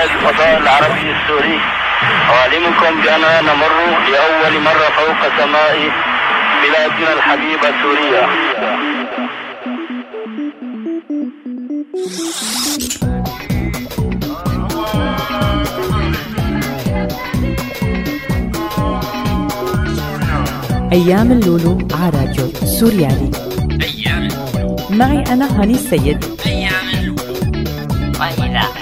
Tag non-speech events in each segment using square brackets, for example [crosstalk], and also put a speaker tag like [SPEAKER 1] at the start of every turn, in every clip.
[SPEAKER 1] رائد الفضاء العربي السوري. أعلمكم بأننا نمر لأول مرة فوق سماء بلادنا الحبيبة سوريا.
[SPEAKER 2] أيام اللولو على راديو سوريالي.
[SPEAKER 3] أيام اللولو.
[SPEAKER 2] معي أنا هاني السيد.
[SPEAKER 3] أيام اللولو.
[SPEAKER 4] وإذا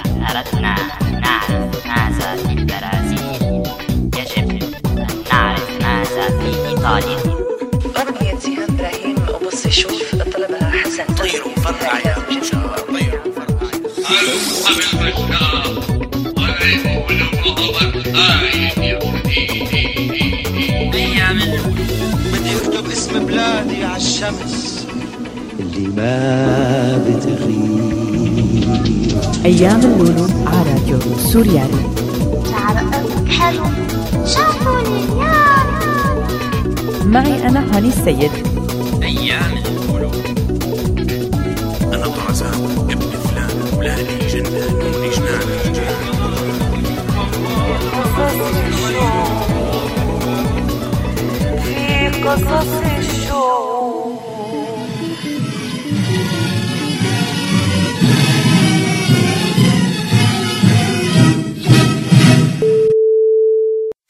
[SPEAKER 3] طيروا فرقع يا طيروا اللولو
[SPEAKER 5] بدي اكتب اسم بلادي على الشمس.
[SPEAKER 6] اللي ما بتغيب.
[SPEAKER 2] أيام اللولو على راديو سوريالي.
[SPEAKER 7] حلو. شافوني؟ يا.
[SPEAKER 2] معي أنا هاني السيد.
[SPEAKER 8] قصص الشوق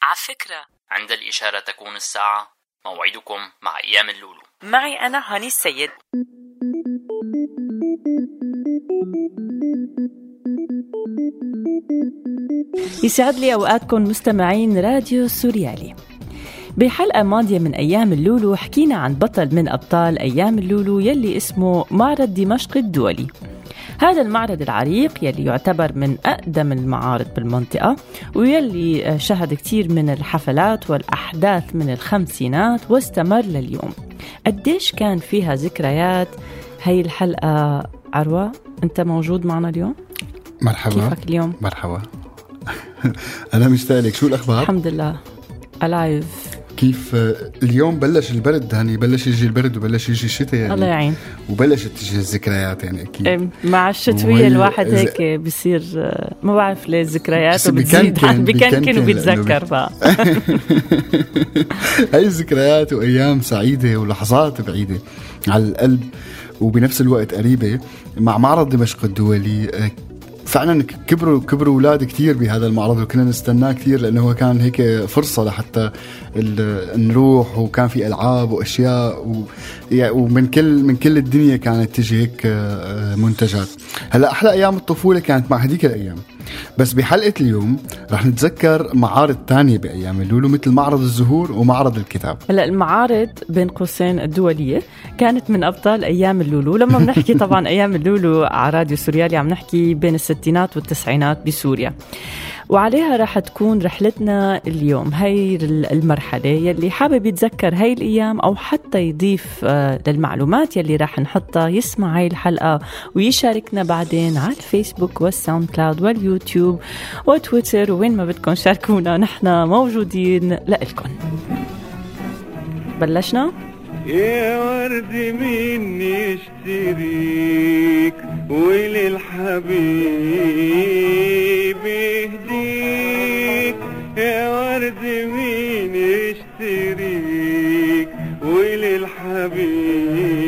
[SPEAKER 4] على فكرة
[SPEAKER 3] عند الإشارة تكون الساعة موعدكم مع أيام اللولو.
[SPEAKER 2] معي أنا هاني السيد. يسعد لي أوقاتكم مستمعين راديو سوريالي. بحلقة ماضية من أيام اللولو حكينا عن بطل من أبطال أيام اللولو يلي اسمه معرض دمشق الدولي. هذا المعرض العريق يلي يعتبر من أقدم المعارض بالمنطقة ويلي شهد كتير من الحفلات والأحداث من الخمسينات واستمر لليوم. قديش كان فيها ذكريات هي الحلقة؟ عروة أنت موجود معنا اليوم؟
[SPEAKER 9] مرحبا.
[SPEAKER 2] كيفك اليوم؟
[SPEAKER 9] مرحبا. [laughs] أنا مشتاق لك. شو الأخبار؟
[SPEAKER 2] الحمد لله. ألايف
[SPEAKER 9] كيف اليوم بلش البرد هاني بلش يجي البرد وبلش يجي الشتاء يعني.
[SPEAKER 2] الله يعين.
[SPEAKER 9] وبلشت تجي الذكريات يعني أكيد.
[SPEAKER 2] إيه، مع الشتوية
[SPEAKER 9] وهي-
[SPEAKER 2] الواحد هيك بصير آه، ما بعرف ليه الذكريات
[SPEAKER 9] بس
[SPEAKER 2] وبتزيد.
[SPEAKER 9] بكنكن- [laughs]
[SPEAKER 2] بكنكن
[SPEAKER 9] بكنكن
[SPEAKER 2] وبيتذكر بقى. [laughs]
[SPEAKER 9] هاي الذكريات وأيام سعيدة ولحظات بعيدة على القلب. وبنفس الوقت قريبة مع معرض دمشق الدولي آه، فعلا كبروا كبروا أولاد كثير بهذا المعرض وكنا نستناه كثير لأنه هو كان هيك فرصة لحتى نروح وكان في ألعاب وأشياء و ومن كل من كل الدنيا كانت تجي هيك آه، منتجات. هلأ أحلى أيام الطفولة كانت مع هذيك الأيام. بس بحلقة اليوم رح نتذكر معارض تانية بأيام اللولو مثل معرض الزهور ومعرض الكتاب.
[SPEAKER 2] هلا المعارض بين قوسين الدولية كانت من ابطال أيام اللولو. لما بنحكي طبعا أيام اللولو على راديو سوريالي عم نحكي بين الستينات والتسعينات بسوريا. وعليها رح تكون رحلتنا اليوم. هي المرحلة يلي حابب يتذكر هاي الأيام أو حتى يضيف آه، للمعلومات يلي رح نحطها يسمع هاي الحلقة ويشاركنا بعدين على الفيسبوك وال SoundCloud واليوتيوب وتويتر. وين ما بدكم شاركونا نحن موجودين لإلكم. بلشنا؟
[SPEAKER 10] يا ورد يشتريك وللحبيب يهديك؟ يا ورد وللحبيب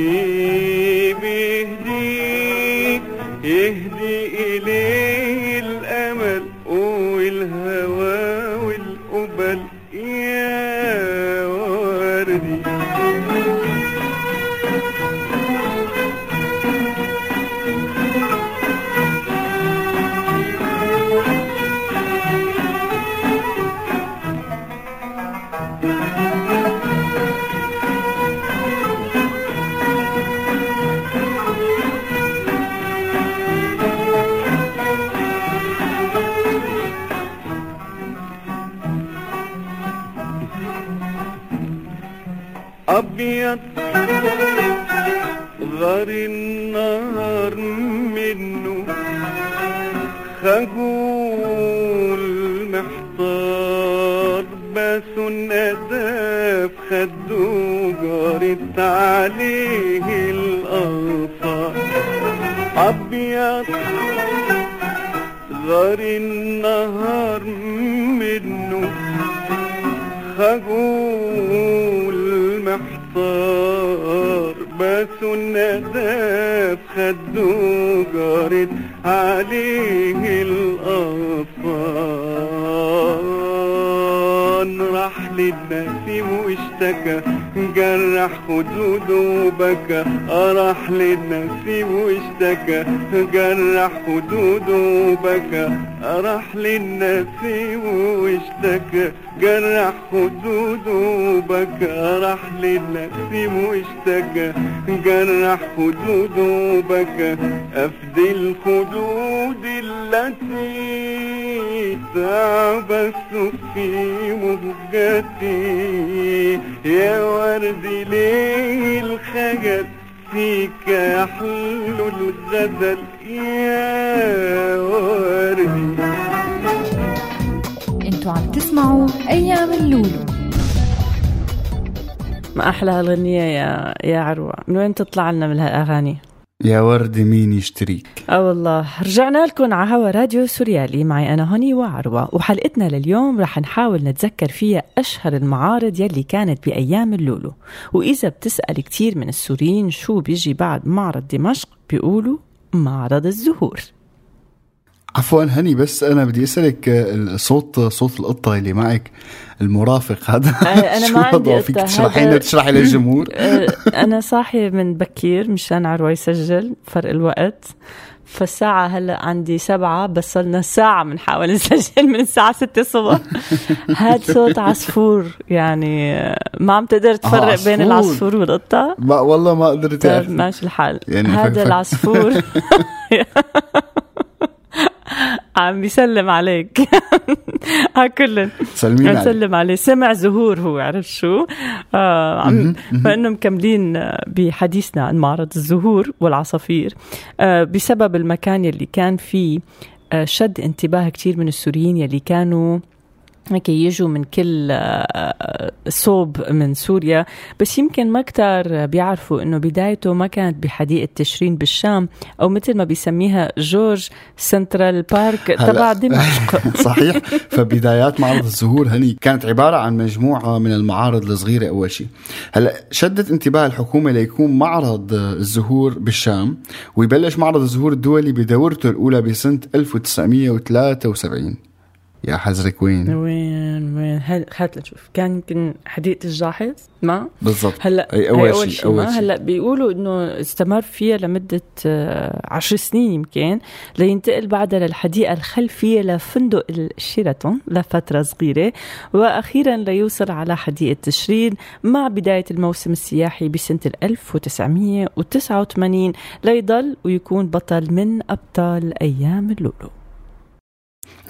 [SPEAKER 10] غار النهار منه خجول للنسيم واشتكى جرح خدوده وبكى. راح للنسيم واشتكى جرح خدوده وبكى. راح للنسيم واشتكى جرح خدوده وبكى. راح للنسيم واشتكى جرح خدوده وبكى. أفدي الخدود التي تعبث في مهجتي يا وردي ليه الخجل فيك يحلو الغزل يا وردي.
[SPEAKER 11] أنتوا عم تسمعوا أيام اللولو.
[SPEAKER 2] ما أحلى هالغنية يا يا عروة. من وين تطلع لنا من هالأغاني؟
[SPEAKER 9] يا ورد مين يشتريك؟
[SPEAKER 2] آه والله. رجعنا لكم على هوا راديو سوريالي. معي أنا هوني وعروة. وحلقتنا لليوم رح نحاول نتذكر فيها أشهر المعارض يلي كانت بأيام اللولو. وإذا بتسأل كتير من السوريين شو بيجي بعد معرض دمشق بيقولوا معرض الزهور.
[SPEAKER 9] عفوا هني بس أنا بدي أسألك آه، صوت صوت القطة اللي معك المرافق [laughs] هذا
[SPEAKER 2] أنا
[SPEAKER 9] شو
[SPEAKER 2] ما عندي؟
[SPEAKER 9] فيك. تشرحي لنا تشرحي للجمهور [laughs]
[SPEAKER 2] آه، أنا صاحية من بكير مشان عروة يسجل فرق الوقت فالساعة هلأ عندي سبعة بس صرنا ساعة بنحاول نسجل من الساعة ستة الصبح [laughs] هاد صوت عصفور يعني آه، ما عم تقدر تفرق بين
[SPEAKER 9] عصفور.
[SPEAKER 2] العصفور والقطة
[SPEAKER 9] ما والله ما قدرت
[SPEAKER 2] طيب. ماشي الحال
[SPEAKER 9] يعني
[SPEAKER 2] هذا العصفور عم بيسلم عليك. [laughs] ها كلن.
[SPEAKER 9] سلمين عليه.
[SPEAKER 2] سلم عليه سمع زهور هو عرفت شو؟ آه عم فإنه مكملين آه، بحديثنا عن معرض الزهور والعصافير. آه بسبب المكان يلي كان فيه آه شد انتباه كتير من السوريين يلي كانوا هيك يجوا من كل آه، صوب من سوريا. بس يمكن ما كتار بيعرفوا إنه بدايته ما كانت بحديقة تشرين بالشام أو مثل ما بيسميها جورج سنترال بارك تبع دمشق. [laughs]
[SPEAKER 9] صحيح. فبدايات معرض الزهور هني كانت عبارة عن مجموعة من المعارض الصغيرة أول شيء هلا شدت انتباه الحكومة ليكون معرض آه، الزهور بالشام ويبلش معرض الزهور الدولي بدورته الأولى بسنة 1973 يا حزرك وين
[SPEAKER 2] وين وين؟ هل هات لنشوف كان يمكن حديقة الجاحظ ما؟
[SPEAKER 9] بالضبط.
[SPEAKER 2] هلا
[SPEAKER 9] أي أول
[SPEAKER 2] أول
[SPEAKER 9] شيء
[SPEAKER 2] ما؟
[SPEAKER 9] شيء.
[SPEAKER 2] هلا بيقولوا إنه استمر فيها لمدة آه، عشر سنين يمكن لينتقل بعدها للحديقة الخلفية لفندق الشيراتون لفترة صغيرة وأخيرا ليوصل على حديقة تشرين مع بداية الموسم السياحي بسنة 1989 ليضل ويكون بطل من أبطال أيام اللولو.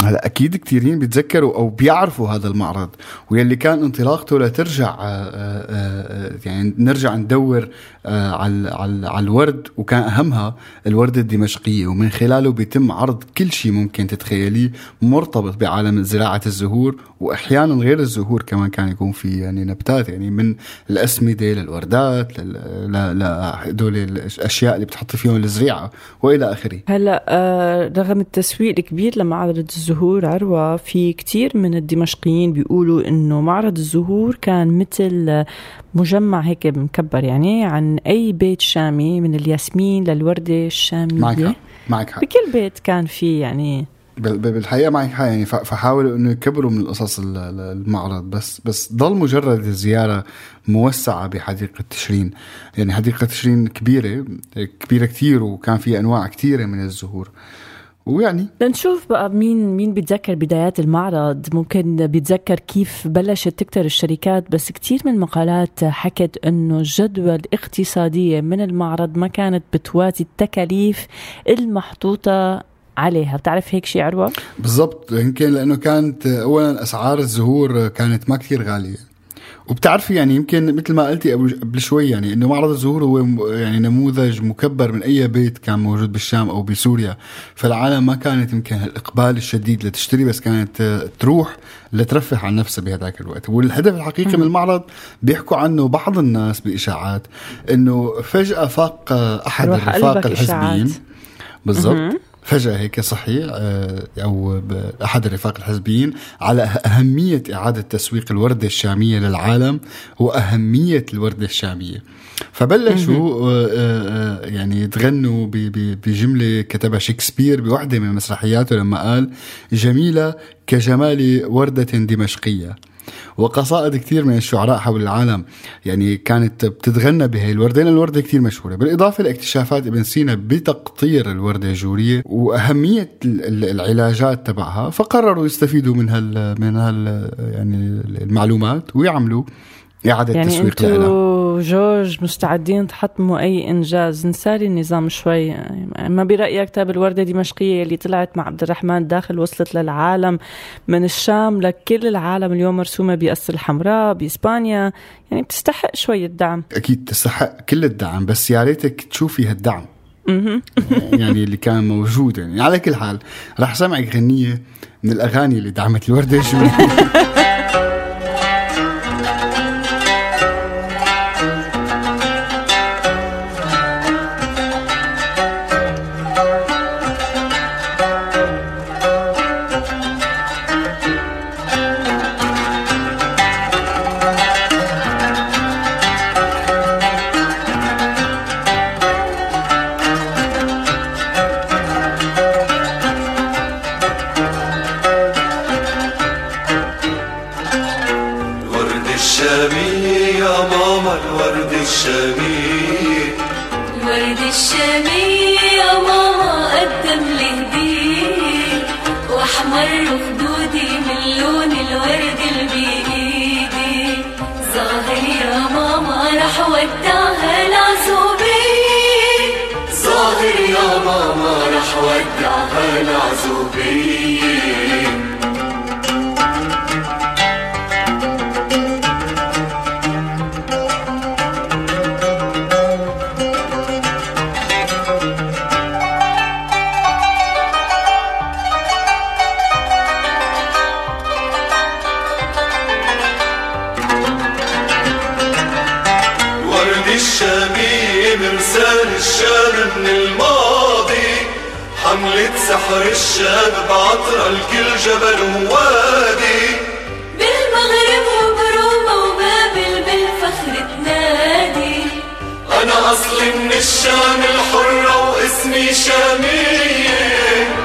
[SPEAKER 9] هلا أكيد كثيرين بيتذكروا أو بيعرفوا هذا المعرض واللي كان انطلاقته لترجع آه، آه، آه، يعني نرجع ندور على على الورد وكان أهمها الورده الدمشقية ومن خلاله بيتم عرض كل شيء ممكن تتخيليه مرتبط بعالم زراعة الزهور وأحيانا غير الزهور كمان كان يكون في يعني نباتات يعني من الأسمدة للوردات لهدول الأشياء اللي بتحط فيهم الزريعة وإلى آخره.
[SPEAKER 2] هلا رغم التسويق الكبير لمعرض الزهور عروة في كتير من الدمشقيين بيقولوا إنه معرض الزهور كان مثل مجمع هيك مكبر يعني عن أي بيت شامي من الياسمين للوردة الشامية.
[SPEAKER 9] معك حق معك حق.
[SPEAKER 2] بكل بيت كان في يعني.
[SPEAKER 9] بال- بال- بالحقيقة معك حق يعني فحاولوا إنه يكبروا من القصص ال- المعرض بس بس ضل مجرد زيارة موسعة بحديقة تشرين. يعني حديقة تشرين كبيرة كبيرة كتير وكان في أنواع كثيره من الزهور. ويعني
[SPEAKER 2] لنشوف بقى مين مين بيتذكر بدايات المعرض. ممكن بيتذكر كيف بلشت تكتر الشركات بس كتير من المقالات حكت إنه الجدوى الاقتصادية من المعرض ما كانت بتوازي التكاليف المحطوطة عليها. بتعرف هيك شيء عروة؟
[SPEAKER 9] بالضبط. يمكن لأنه كانت اولا أسعار الزهور كانت ما كثير غالية. وبتعرفي يعني يمكن مثل ما قلتي قبل شوي يعني إنه معرض الزهور هو يعني نموذج مكبر من أي بيت كان موجود بالشام أو بسوريا. فالعالم ما كانت يمكن الإقبال الشديد لتشتري بس كانت آه، تروح لترفه عن نفسها بهذاك الوقت. والهدف الحقيقي من المعرض بيحكوا عنه بعض الناس بإشاعات إنه فجأة فاق
[SPEAKER 2] أحد
[SPEAKER 9] الرفاق الحزبيين. بالضبط. فجأة هيك صحي آه، أو أحد الرفاق الحزبيين على أهمية إعادة تسويق الوردة الشامية للعالم وأهمية الوردة الشامية. فبلشوا آه، آه، يعني ب- بجملة كتبها شكسبير بوحدة من مسرحياته لما قال جميلة كجمال وردة دمشقية. وقصائد كثير من الشعراء حول العالم يعني كانت بتتغنى بهي الوردة. لأن الوردة كثير مشهورة. بالإضافة لاكتشافات ابن سينا بتقطير الوردة الجورية وأهمية ال- ال- العلاجات تبعها فقرروا يستفيدوا من هال من هال يعني المعلومات ويعملوا إعادة
[SPEAKER 2] يعني
[SPEAKER 9] تسويق لها
[SPEAKER 2] جورج مستعدين تحطموا أي إنجاز؟ نسالي النظام شوي. ما برأيك تاب الوردة الدمشقية اللي طلعت مع عبد الرحمن داخل وصلت للعالم من الشام لكل العالم اليوم مرسومة بقصر الحمراء بإسبانيا؟ يعني بتستحق شوية دعم
[SPEAKER 9] أكيد تستحق كل الدعم بس يا ريتك تشوفي هالدعم. [laughs] يعني اللي كان موجود يعني. على كل حال رح سمعك غنية من الأغاني اللي دعمت الوردة الجورية [laughs]
[SPEAKER 12] ماما
[SPEAKER 13] رح ودعها العزوبية
[SPEAKER 12] ظاهر يا ماما رح ودعها العزوبية حملة سحر الشام بعطر الكل جبل ووادي
[SPEAKER 13] بالمغرب وبروما وبابل بالفخر تنادي
[SPEAKER 12] أنا أصلي من الشام الحرة واسمي شامية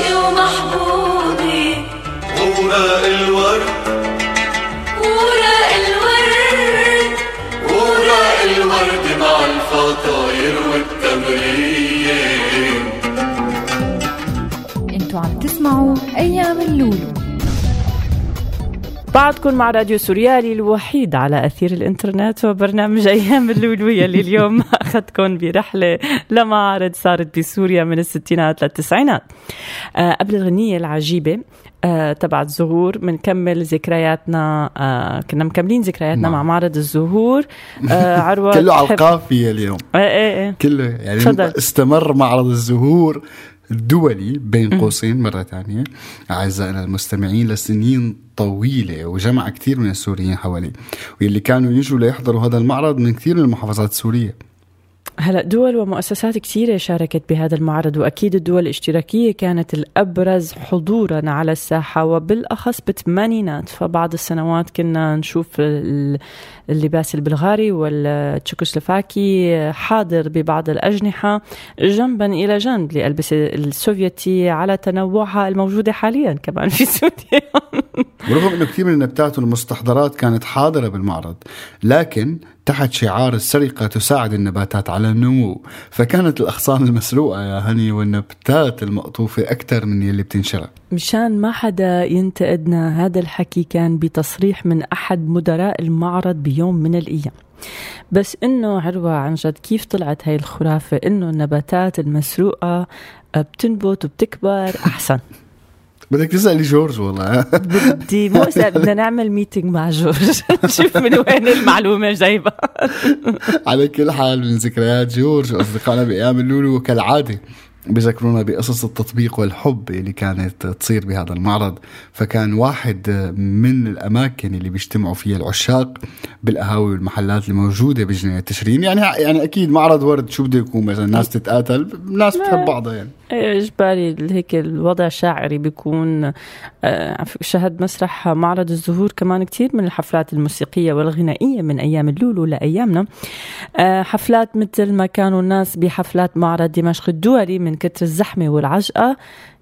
[SPEAKER 13] عشقي ومحبوبي.
[SPEAKER 12] وراء الورد
[SPEAKER 2] بعدكم مع راديو سوريالي الوحيد على أثير الإنترنت وبرنامج أيام اللولوية اللي اليوم [laughs] أخذكم برحلة لمعارض صارت بسوريا من الستينات للتسعينات. آه قبل الغنية العجيبة آه تبعت زهور بنكمل ذكرياتنا آه كنا مكملين ذكرياتنا
[SPEAKER 9] نعم.
[SPEAKER 2] مع معرض الزهور. آه [laughs] عروة
[SPEAKER 9] كله على القافية اليوم.
[SPEAKER 2] إيه إيه إيه.
[SPEAKER 9] كله يعني
[SPEAKER 2] تفضل.
[SPEAKER 9] استمر معرض الزهور. الدولي بين قوسين مرة ثانية أعزائنا المستمعين لسنين طويلة وجمع كثير من السوريين حواليه واللي كانوا يجوا ليحضروا هذا المعرض من كثير من المحافظات السورية.
[SPEAKER 2] هلا دول ومؤسسات كثيرة شاركت بهذا المعرض وأكيد الدول الاشتراكية كانت الأبرز حضورا على الساحة وبالأخص بالثمانينات فبعض السنوات كنا نشوف ال- اللباس البلغاري والتشيكوسلوفاكي حاضر ببعض الأجنحة جنبا إلى جنب للألبسة السوفيتي على تنوعها الموجودة حاليا كمان في سوريا. [laughs]
[SPEAKER 9] ورغم إنه كثير من النباتات والمستحضرات كانت حاضرة بالمعرض لكن تحت شعار السرقة تساعد النباتات على النمو. فكانت الأغصان المسروقة يا هني والنباتات المقطوفة أكثر من يلي بتنشرى.
[SPEAKER 2] مشان ما حدا ينتقدنا هذا الحكي كان بتصريح من أحد مدراء المعرض بيوم من الأيام. بس إنه عروة عن جد كيف طلعت هاي الخرافة؟ إنه النباتات المسروقة بتنبت وبتكبر أحسن. [laughs]
[SPEAKER 9] بدك تسألي جورج والله. [laughs]
[SPEAKER 2] بدي مو بدنا نعمل meeting مع جورج. [laughs] نشوف من وين المعلومة جايبة.
[SPEAKER 9] على كل حال من ذكريات جورج اصدقائنا بأيام اللولو كالعاده بذكرونا بقصص التطبيق والحب اللي كانت تصير بهذا المعرض. فكان واحد من الأماكن اللي بيجتمعوا فيها العشاق بالقهاوي والمحلات الموجودة بجنينة تشرين. يعني يعني أكيد معرض ورد شو بده يكون؟ مثلا ناس تتقاتل ناس بتحب بعضها يعني.
[SPEAKER 2] إجباري هيك الوضع شاعري بيكون آه، شهد مسرح معرض الزهور كمان كتير من الحفلات الموسيقية والغنائية من أيام اللولو لأيامنا. آه، حفلات مثل ما كانوا الناس بحفلات معرض دمشق الدولي من كتر الزحمة والعجقة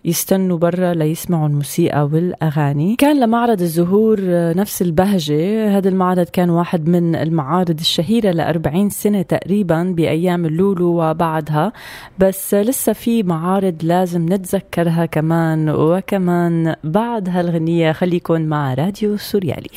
[SPEAKER 2] يستنوا برا ليسمعوا الموسيقى والأغاني. كان لمعرض الزهور نفس البهجة. هذا المعرض كان واحد من المعارض الشهيرة لأربعين سنة تقريبا بأيام اللولو وبعدها. بس لسه في معارض لازم نتذكرها كمان وكمان بعد هالغنية. خليكن مع راديو سوريالي.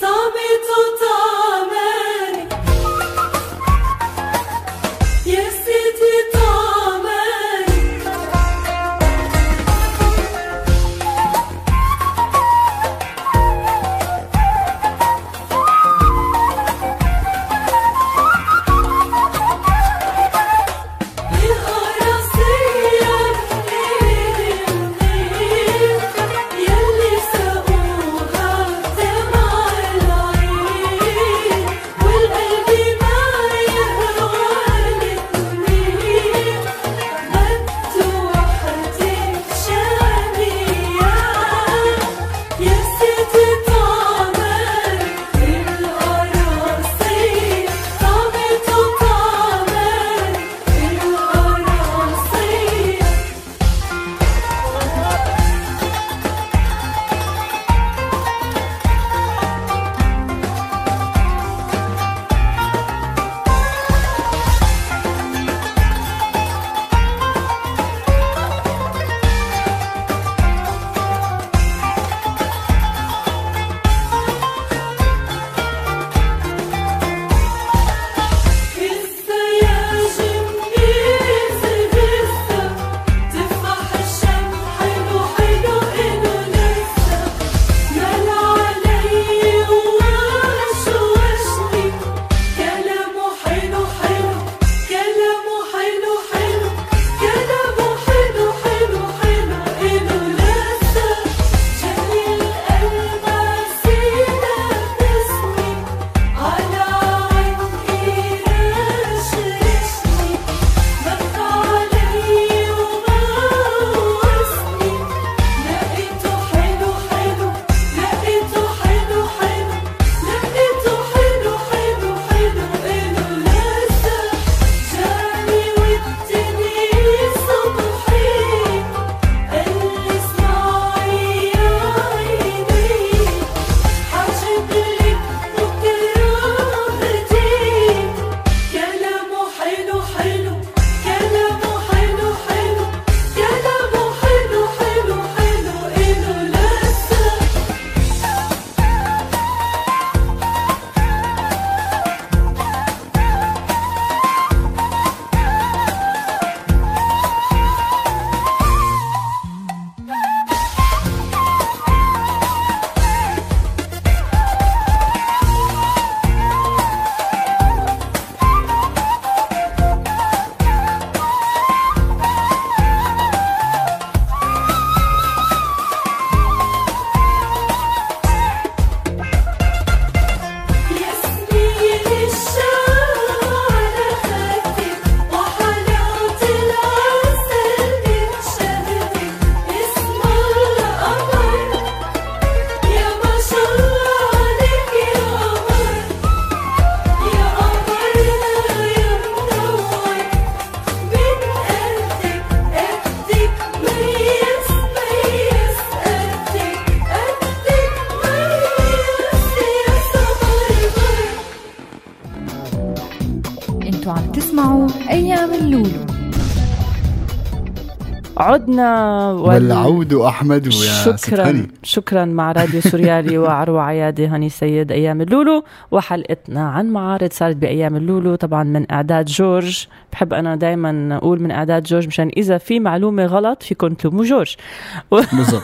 [SPEAKER 11] اللولو
[SPEAKER 2] عدنا وال...
[SPEAKER 9] والعود أحمد ويا
[SPEAKER 2] شكرا
[SPEAKER 9] هني.
[SPEAKER 2] شكرا مع راديو سوريالي [laughs] وعروة عيادة هاني سيد أيام اللولو. وحلقتنا عن معارض صارت بأيام اللولو طبعا من إعداد جورج. بحب أنا دايما أقول من إعداد جورج مشان إذا في معلومة غلط فيكم تلوموا جورج.
[SPEAKER 9] بالضبط.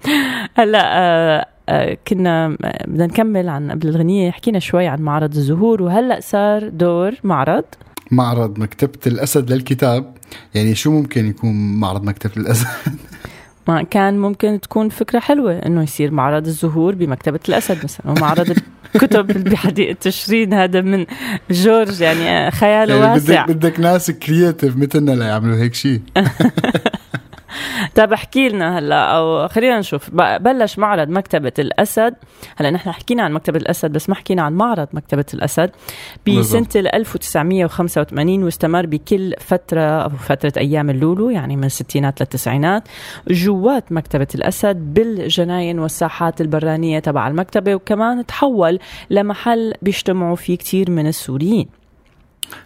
[SPEAKER 9] [laughs]
[SPEAKER 2] هلا آه، آه، كنا بدنا نكمل عن قبل الغنية حكينا شوي عن معرض الزهور وهلأ صار دور معرض.
[SPEAKER 9] معرض مكتبة الأسد للكتاب. يعني شو ممكن يكون معرض مكتبة الأسد؟ [laughs]
[SPEAKER 2] ما كان ممكن تكون فكرة حلوة إنه يصير معرض الزهور بمكتبة الأسد مثلا ومعرض الكتب بحديقة تشرين هذا من جورج يعني خياله
[SPEAKER 9] يعني
[SPEAKER 2] واسع.
[SPEAKER 9] بدك بدك ناس كرييتيف مثلنا ليعملوا هيك شيء [laughs]
[SPEAKER 2] طيب احكي لنا هلا أو خلينا نشوف. بلش معرض مكتبة الأسد. هلا نحن حكينا عن مكتبة الأسد بس ما حكينا عن معرض مكتبة
[SPEAKER 9] الأسد.
[SPEAKER 2] ال 1985 واستمر بكل فترة أو فترة أيام اللولو يعني من الستينات للتسعينات. جوات مكتبة الأسد بالجناين والساحات البرانية تبع المكتبة وكمان تحول لمحل بيجتمعوا فيه كتير من السوريين.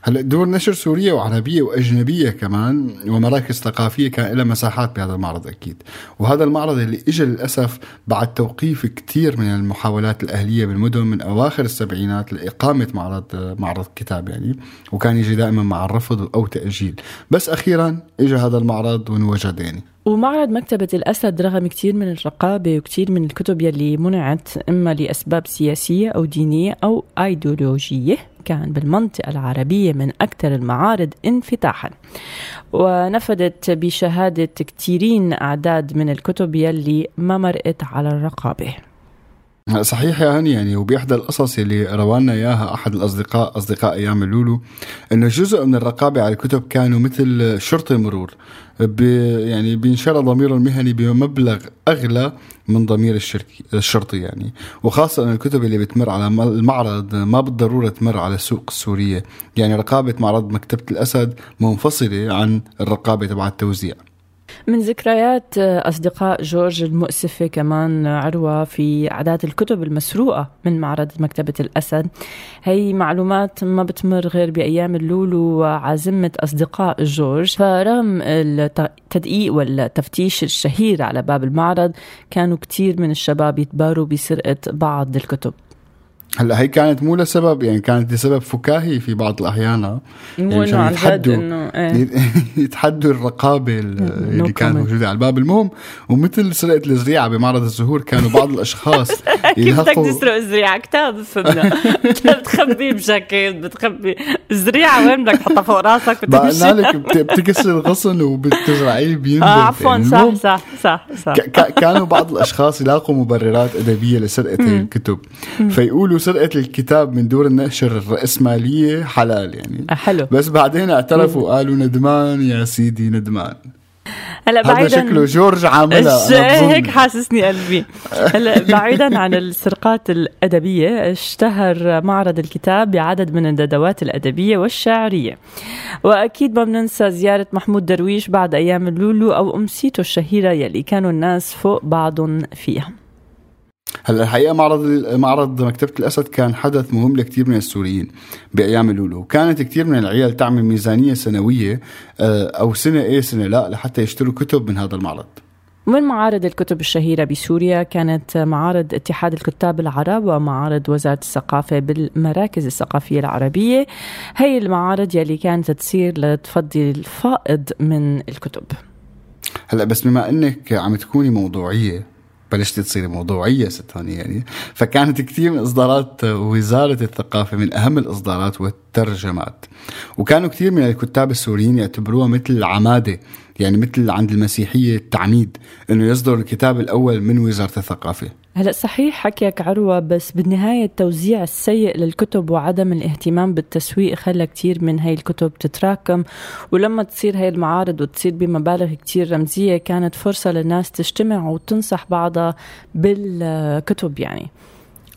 [SPEAKER 9] هلا دور نشر سورية وعربية وأجنبية كمان ومراكز ثقافية كان لها مساحات بهذا المعرض أكيد. وهذا المعرض اللي إجا للأسف بعد توقيف كتير من المحاولات الأهلية بالمدن من أواخر السبعينات لإقامة معرض معرض كتاب يعني وكان يجي دائما مع الرفض أو تأجيل. بس أخيرا إجا هذا المعرض وانوجد يعني
[SPEAKER 2] ومعرض مكتبة الأسد رغم كتير من الرقابة وكتير من الكتب يلي منعت إما لأسباب سياسية أو دينية أو أيديولوجية كان بالمنطقة العربية من أكثر المعارض انفتاحا. ونفذت بشهادة كتيرين أعداد من الكتب يلي ما مرقت على الرقابة.
[SPEAKER 9] صحيح يا هاني يعني وبإحدى القصص اللي روانا إياها أحد الأصدقاء أصدقاء أيام اللولو إنه جزء من الرقابة على الكتب كانوا مثل شرطة مرور يعني بينشرى ضميره المهني بمبلغ أغلى من ضمير الشركي الشرطي يعني. وخاصة أن الكتب اللي بتمر على المعرض ما بالضرورة تمر على السوق السورية. يعني رقابة معرض مكتبة الأسد منفصلة عن الرقابة تبع التوزيع.
[SPEAKER 2] من ذكريات أصدقاء جورج المؤسفة كمان عروة في أعداد الكتب المسروقة من معرض مكتبة الأسد. هي معلومات ما بتمر غير بأيام اللولو وعزمة أصدقاء جورج. فرغم التدقيق والتفتيش الشهير على باب المعرض كانوا كتير من الشباب يتباروا بسرقة بعض الكتب.
[SPEAKER 9] هلا هي كانت مو لسبب يعني كانت لسبب فكاهي في بعض الأحيان
[SPEAKER 2] مو
[SPEAKER 9] مشان
[SPEAKER 2] إنه عن جد إنه إيه. [laughs]
[SPEAKER 9] يتحدوا الرقابة ال- اللي
[SPEAKER 2] No
[SPEAKER 9] كانت. موجودة على الباب. المهم ومثل سرقة الزريعة بمعرض الزهور كانوا بعض الأشخاص [laughs]
[SPEAKER 2] كيف بدك تسرق الزريعة؟ كتاب فهمنا [laughs] بتخبيه بجاكيت بتخبي الزريعة؟ وين بدك تحطها؟ فوق راسك؟ وتمشي
[SPEAKER 9] لك بت- بتكسر الغصن وبتزرعيه بينبت
[SPEAKER 2] آه عفوا
[SPEAKER 9] يعني
[SPEAKER 2] صح
[SPEAKER 9] المهم
[SPEAKER 2] صح صح صح.
[SPEAKER 9] ك- كانوا بعض الأشخاص يلاقوا مبررات أدبية لسرقة الكتب. فيقولوا سرقة الكتاب من دور النشر الرأسمالية حلال يعني.
[SPEAKER 2] آه، حلو.
[SPEAKER 9] بس بعدين اعترفوا قالوا ندمان يا سيدي ندمان.
[SPEAKER 2] هلا
[SPEAKER 9] هذا
[SPEAKER 2] بعيدا
[SPEAKER 9] شكله جورج عاملها بظن.
[SPEAKER 2] هيك حاسسني قلبي. هلا بعيدا عن السرقات الأدبية اشتهر معرض الكتاب بعدد من الندوات الأدبية والشعرية. وأكيد ما بننسى زيارة محمود درويش بعد أيام اللولو أو أمسيته الشهيرة يلي كانوا الناس فوق بعضهم فيها.
[SPEAKER 9] هلا الحقيقة معرض معرض مكتبة الأسد كان حدث مهم لكثير من السوريين بأيام اللولو وكانت كثير من العيال تعمل ميزانية سنوية آه، أو سنة إيه سنة لا لحتى يشتروا كتب من هذا المعرض.
[SPEAKER 2] من معارض الكتب الشهيرة بسوريا كانت معارض اتحاد الكتاب العرب ومعارض وزارة الثقافة بالمراكز الثقافية العربية. هي المعارض يلي كانت تصير لتفضي الفائض من الكتب.
[SPEAKER 9] هلا بس بما إنك عم تكوني موضوعية بلشت تصيري موضوعية ست هاني يعني. فكانت كثير من إصدارات وزارة الثقافة من أهم الإصدارات والترجمات. وكانوا كثير من الكتاب السوريين يعتبروها مثل العمادة يعني مثل عند المسيحية التعميد إنه يصدر الكتاب الأول من وزارة الثقافة.
[SPEAKER 2] هلا صحيح حكيك عروة بس بالنهاية التوزيع السيء للكتب وعدم الاهتمام بالتسويق خلى كتير من هاي الكتب تتراكم. ولما تصير هاي المعارض وتصير بمبالغ كتير رمزية كانت فرصة للناس تجتمع وتنصح بعضها بالكتب يعني.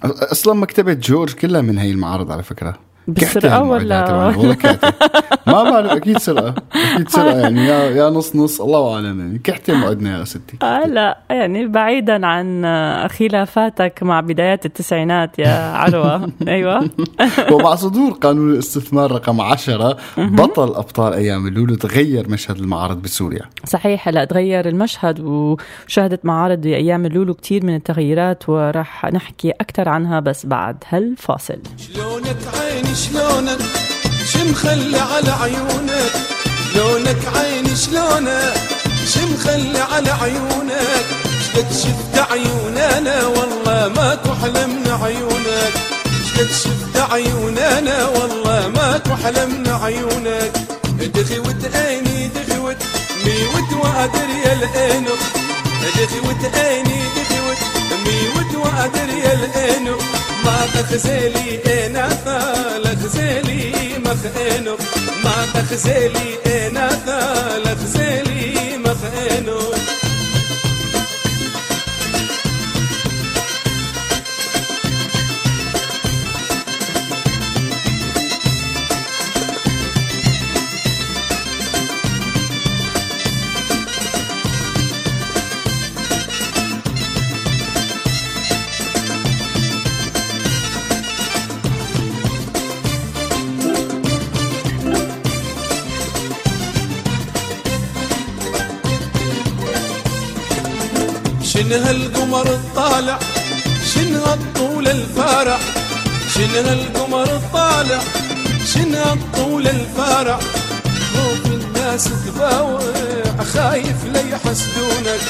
[SPEAKER 9] أصلا مكتبة جورج كلها من هي المعارض على فكرة.
[SPEAKER 2] بالسرقة ولا
[SPEAKER 9] ما بعرف أكيد سرقة أكيد سرقة [laughs] يعني يا يا نص نص الله أعلم يعني كحتة مؤدنا يا ستي.
[SPEAKER 2] آه لا يعني بعيدا عن خلافاتك مع بدايات التسعينات يا عروة. [laughs] أيوه. [laughs]
[SPEAKER 9] ومع صدور قانون الاستثمار رقم 10 بطل أبطال أيام اللولو تغير مشهد المعارض بسوريا.
[SPEAKER 2] صحيح هلا تغير المشهد وشهدت معارض أيام اللولو كثير من التغييرات وراح نحكي أكثر عنها بس بعد. هالفاصل
[SPEAKER 14] شلونك عيني شلونك؟ شمخلي على عيونك؟ لونك عيني شلونك؟ شمخلي على عيونك؟ شقد شفت عيوننا والله ماكو حلم من عيونك. شقد شفت عيوننا والله ماكو حلم من عيونك. دخوت عيني دخوت ميوت وادر يا العينك. دخوت عيني تخزلي أنا ثال خزلي مخينك؟ ما تخزلي أنا ثال خزلي الطالع شن هالطول الفارع شن هالقمر الطالع شن هالطول الفارع. خوف الناس تباوع خايف لا يحسدونك.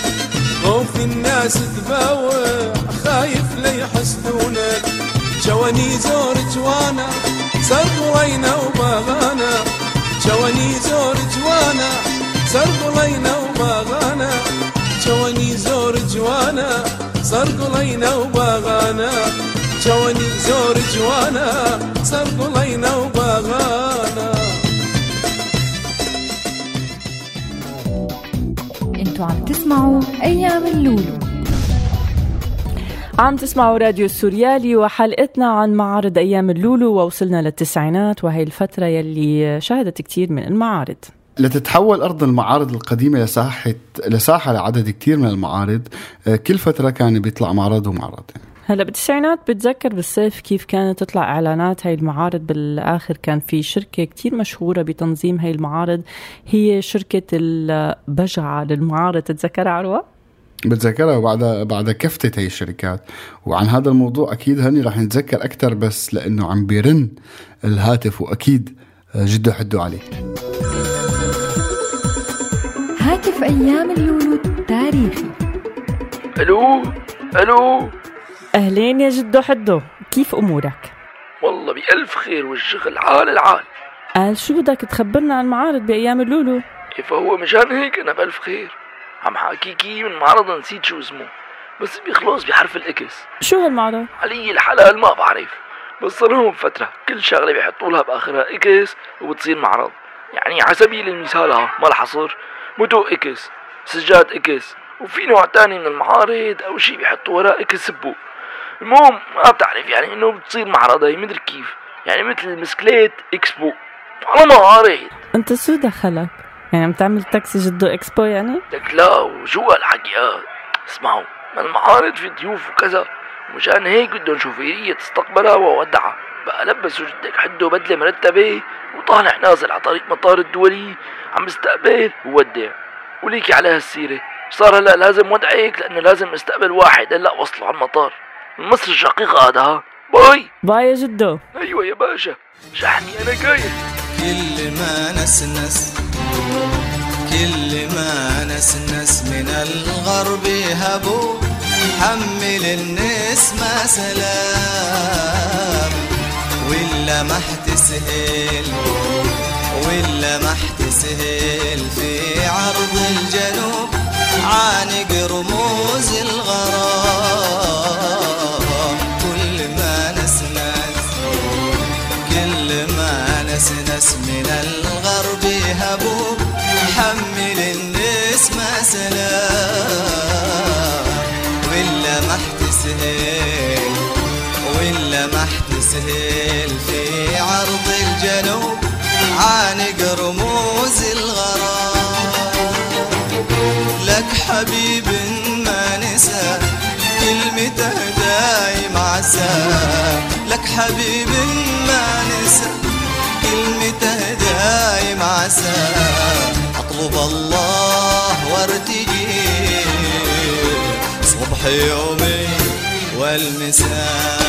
[SPEAKER 14] خوف الناس تباوع خايف لا يحسدونك. جواني زور جوانا سرق رينا وباغانا. جواني زور جوانا سرق رينا وباغانا. جواني زور جوانا. صار قلينا وباغانا جواني زور جوانا صار قلينا وباغانا
[SPEAKER 11] أنتوا عم تسمعوا أيام اللولو.
[SPEAKER 2] عم تسمعوا راديو السوريالي وحلقتنا عن معارض أيام اللولو ووصلنا للتسعينات وهي الفترة يلي شهدت كثير من المعارض.
[SPEAKER 9] لتتحول أرض المعارض القديمة لساحة لساحة لعدد كتير من المعارض كل فترة كان بيطلع معرض ومعرض.
[SPEAKER 2] هلا بالتسعينات بتذكر بالصيف كيف كانت تطلع إعلانات هاي المعارض. بالآخر كان في شركة كتير مشهورة بتنظيم هاي المعارض هي شركة البجعة للمعارض. تتذكرها عروة؟
[SPEAKER 9] بتذكرها وبعد بعد كفتت هي الشركات. وعن هذا الموضوع أكيد هني رح نتذكر أكثر بس لأنه عم بيرن الهاتف وأكيد جده حدوا عليه.
[SPEAKER 11] هاتف أيام اللولو التاريخي؟
[SPEAKER 15] ألو؟ ألو؟
[SPEAKER 2] أهلين يا جدو حدو. كيف أمورك؟
[SPEAKER 15] والله بألف خير والشغل عال العال.
[SPEAKER 2] قال شو بدك تخبرنا عن معارض بأيام اللولو؟
[SPEAKER 15] فهو مشان هيك؟ أنا بألف خير. عم حاكيكي من معرض نسيت شو اسمه. بس بيخلص بحرف الإكس.
[SPEAKER 2] شو هالمعرض؟
[SPEAKER 15] علي الحلال ما بعرف. بس صار لهم فترة كل شغلة بيحطوا لها بآخرها إكس وبتصير معرض. يعني على سبيل المثال ها ما الحصر موتو إكس سجاد إكس وفي نوع تاني من المعارض أو شي بيحطوا وراه إكس سبو المهم ما بتعرف يعني إنه بتصير معرض هي مدري كيف. يعني مثل المسكليت اكسبو على معارض
[SPEAKER 2] أنت شو دخلك؟ يعني عم تعمل تاكسي جدو اكسبو يعني؟
[SPEAKER 15] لك لا وشو هالحكيات اسمعوا ما المعارض في ضيوف وكذا مشان هيك بدهم شوفيرية تستقبلها وودعها بقى لبسوا جدك حده بدلة مرتبة وطالع نازل على طريق مطار الدولي عم استقبل وودع. وليكي على هالسيرة. صار هلا لازم ودعك لأنه لازم استقبل واحد. هلا وصله على المطار. من مصر الشقيقة هذا ها؟ باي!
[SPEAKER 2] باي يا جدو.
[SPEAKER 15] أيوة يا باشا. شحني أنا جاي.
[SPEAKER 14] كل ما نسنس كل ما نسنس من الغرب هبوا حمل النسمة سلام. ولا ما احتسهل. ولا ما احتسهل. في عرض الجنوب عانق رموز الغرام. كل ما نسنس كل ما نسنس من الغرب هبوب. حمل النسمة سلام. سهل في عرض الجنوب عانق رموز الغرام. لك حبيب ما نسى كلمته دايم عسى. لك حبيب ما نسى كلمته دايم عسى. أطلب الله وارتجي صبح يومي والمساء.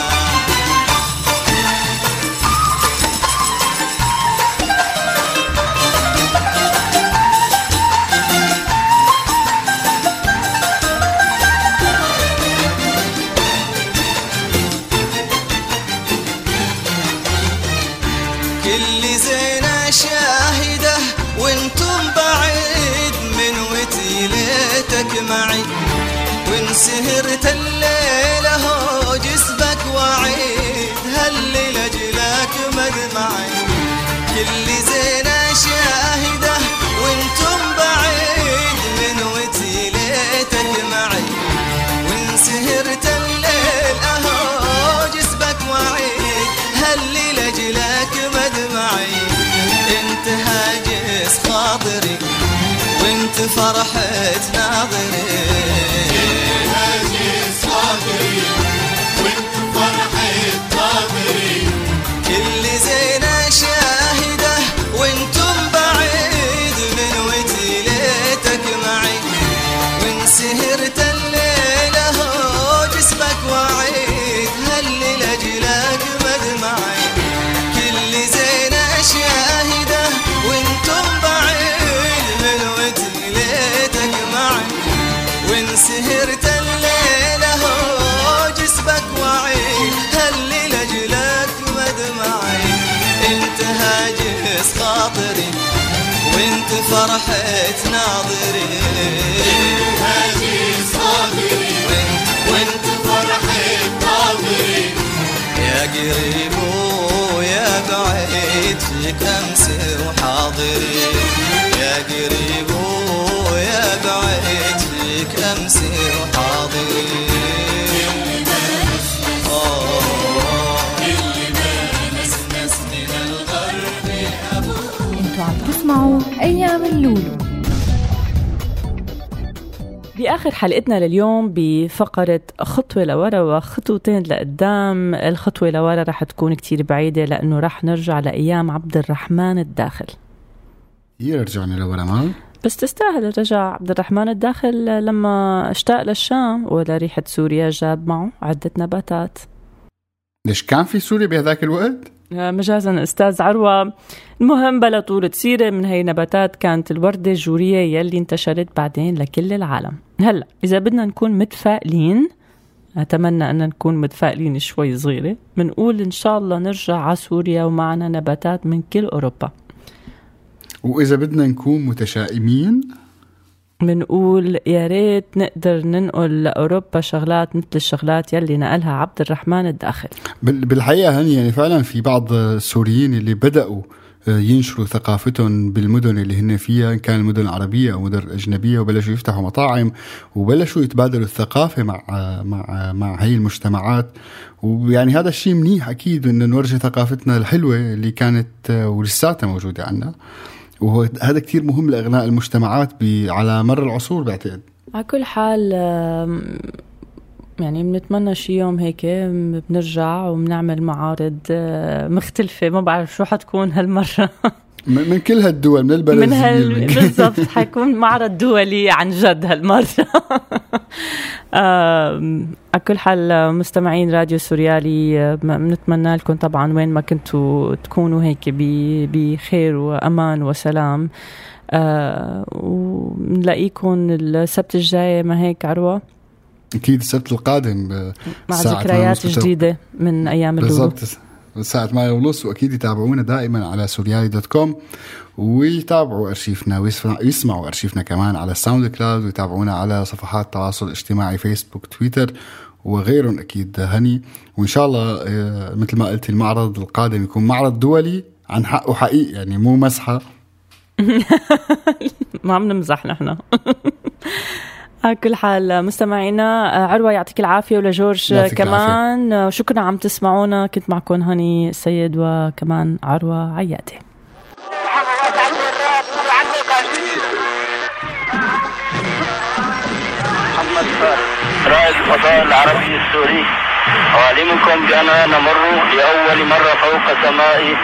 [SPEAKER 14] وانت فرحة ناظري. وانت فرحة ناظري هاجس خاطري وانت, فرحة ناظري يا قريب ويا بعيد فيك امسي وحاضري
[SPEAKER 11] تسمعوا أيام اللولو.
[SPEAKER 2] بآخر حلقتنا لليوم بفقرة خطوة لورا وخطوتين لقدام. الخطوة لورا رح تكون كتير بعيدة لأنه رح نرجع لأيام عبد الرحمن الداخل.
[SPEAKER 9] هي رجعنا لورا ما؟
[SPEAKER 2] بس تستاهل رجع عبد الرحمن الداخل لما اشتاق للشام ولريحة سوريا جاب معه عدة نباتات.
[SPEAKER 9] ليش كان في سوريا بهذاك الوقت؟
[SPEAKER 2] مجازا أستاذ عروة. المهم بلا طولة سيرة من هي نباتات كانت الوردة الجورية يلي انتشرت بعدين لكل العالم. هلا إذا بدنا نكون متفائلين أتمنى أن نكون متفائلين شوي صغيرة بنقول إن شاء الله نرجع على سوريا ومعنا نباتات من كل أوروبا.
[SPEAKER 9] وإذا بدنا نكون متشائمين
[SPEAKER 2] بنقول يا ريت نقدر ننقل لأوروبا شغلات مثل الشغلات يلي نقلها عبد الرحمن الداخل.
[SPEAKER 9] بال- بالحقيقة هني يعني فعلا في بعض السوريين اللي بدأوا آه، ينشروا ثقافتهم بالمدن اللي هن فيها إن كان المدن العربية أو مدن أجنبية وبلشوا يفتحوا مطاعم وبلشوا يتبادلوا الثقافة مع آه، مع آه، مع هي المجتمعات. ويعني هذا الشيء منيح أكيد إنه نورجي ثقافتنا الحلوة اللي كانت ولساتها موجودة عنا. وهو هذا كتير مهم لإغناء المجتمعات على مر العصور بعتقد.
[SPEAKER 2] على كل حال يعني بنتمنى شي يوم هيك بنرجع وبنعمل معارض آه، مختلفة. ما بعرف شو حتكون هالمرة. [laughs]
[SPEAKER 9] من كل هالدول من البرازيل.
[SPEAKER 2] من هال بالضبط [laughs] حيكون معرض دولي عن جد هالمرة. [laughs] على كل حال مستمعين راديو سوريالي آه، بنتمنى لكم طبعا وين ما كنتوا تكونوا هيك بخير وأمان وسلام. آه ونلاقيكم السبت الجاي ما هيك عروة؟
[SPEAKER 9] أكيد السبت القادم
[SPEAKER 2] مع
[SPEAKER 9] الساعة
[SPEAKER 2] ذكريات
[SPEAKER 9] 8:30
[SPEAKER 2] جديدة من أيام اللولو
[SPEAKER 9] بالضبط. الساعة 8 ونص وأكيد يتابعونا دائما على سوريالي dot com ويتابعوا أرشيفنا ويسمع- ويسمعوا أرشيفنا كمان على SoundCloud ويتابعونا على صفحات التواصل الاجتماعي فيسبوك تويتر وغيرهم أكيد هني. وإن شاء الله آه، مثل ما قلت المعرض القادم يكون معرض دولي عن حق وحقيقي يعني مو مسحة. [laughs]
[SPEAKER 2] ما عم نمزح نحن. [laughs] على كل حال مستمعينا عروة يعطيك العافية ولجورج كمان شكرا عم تسمعونا. كنت معكم هاني السيد وكمان
[SPEAKER 1] محمد فارس رائد الفضاء العربي السوري. أعلمكم بأننا نمر لأول مرة فوق سماء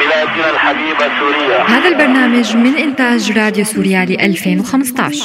[SPEAKER 1] بلادنا الحبيبة سوريا.
[SPEAKER 11] هذا البرنامج من إنتاج راديو سوريالي 2015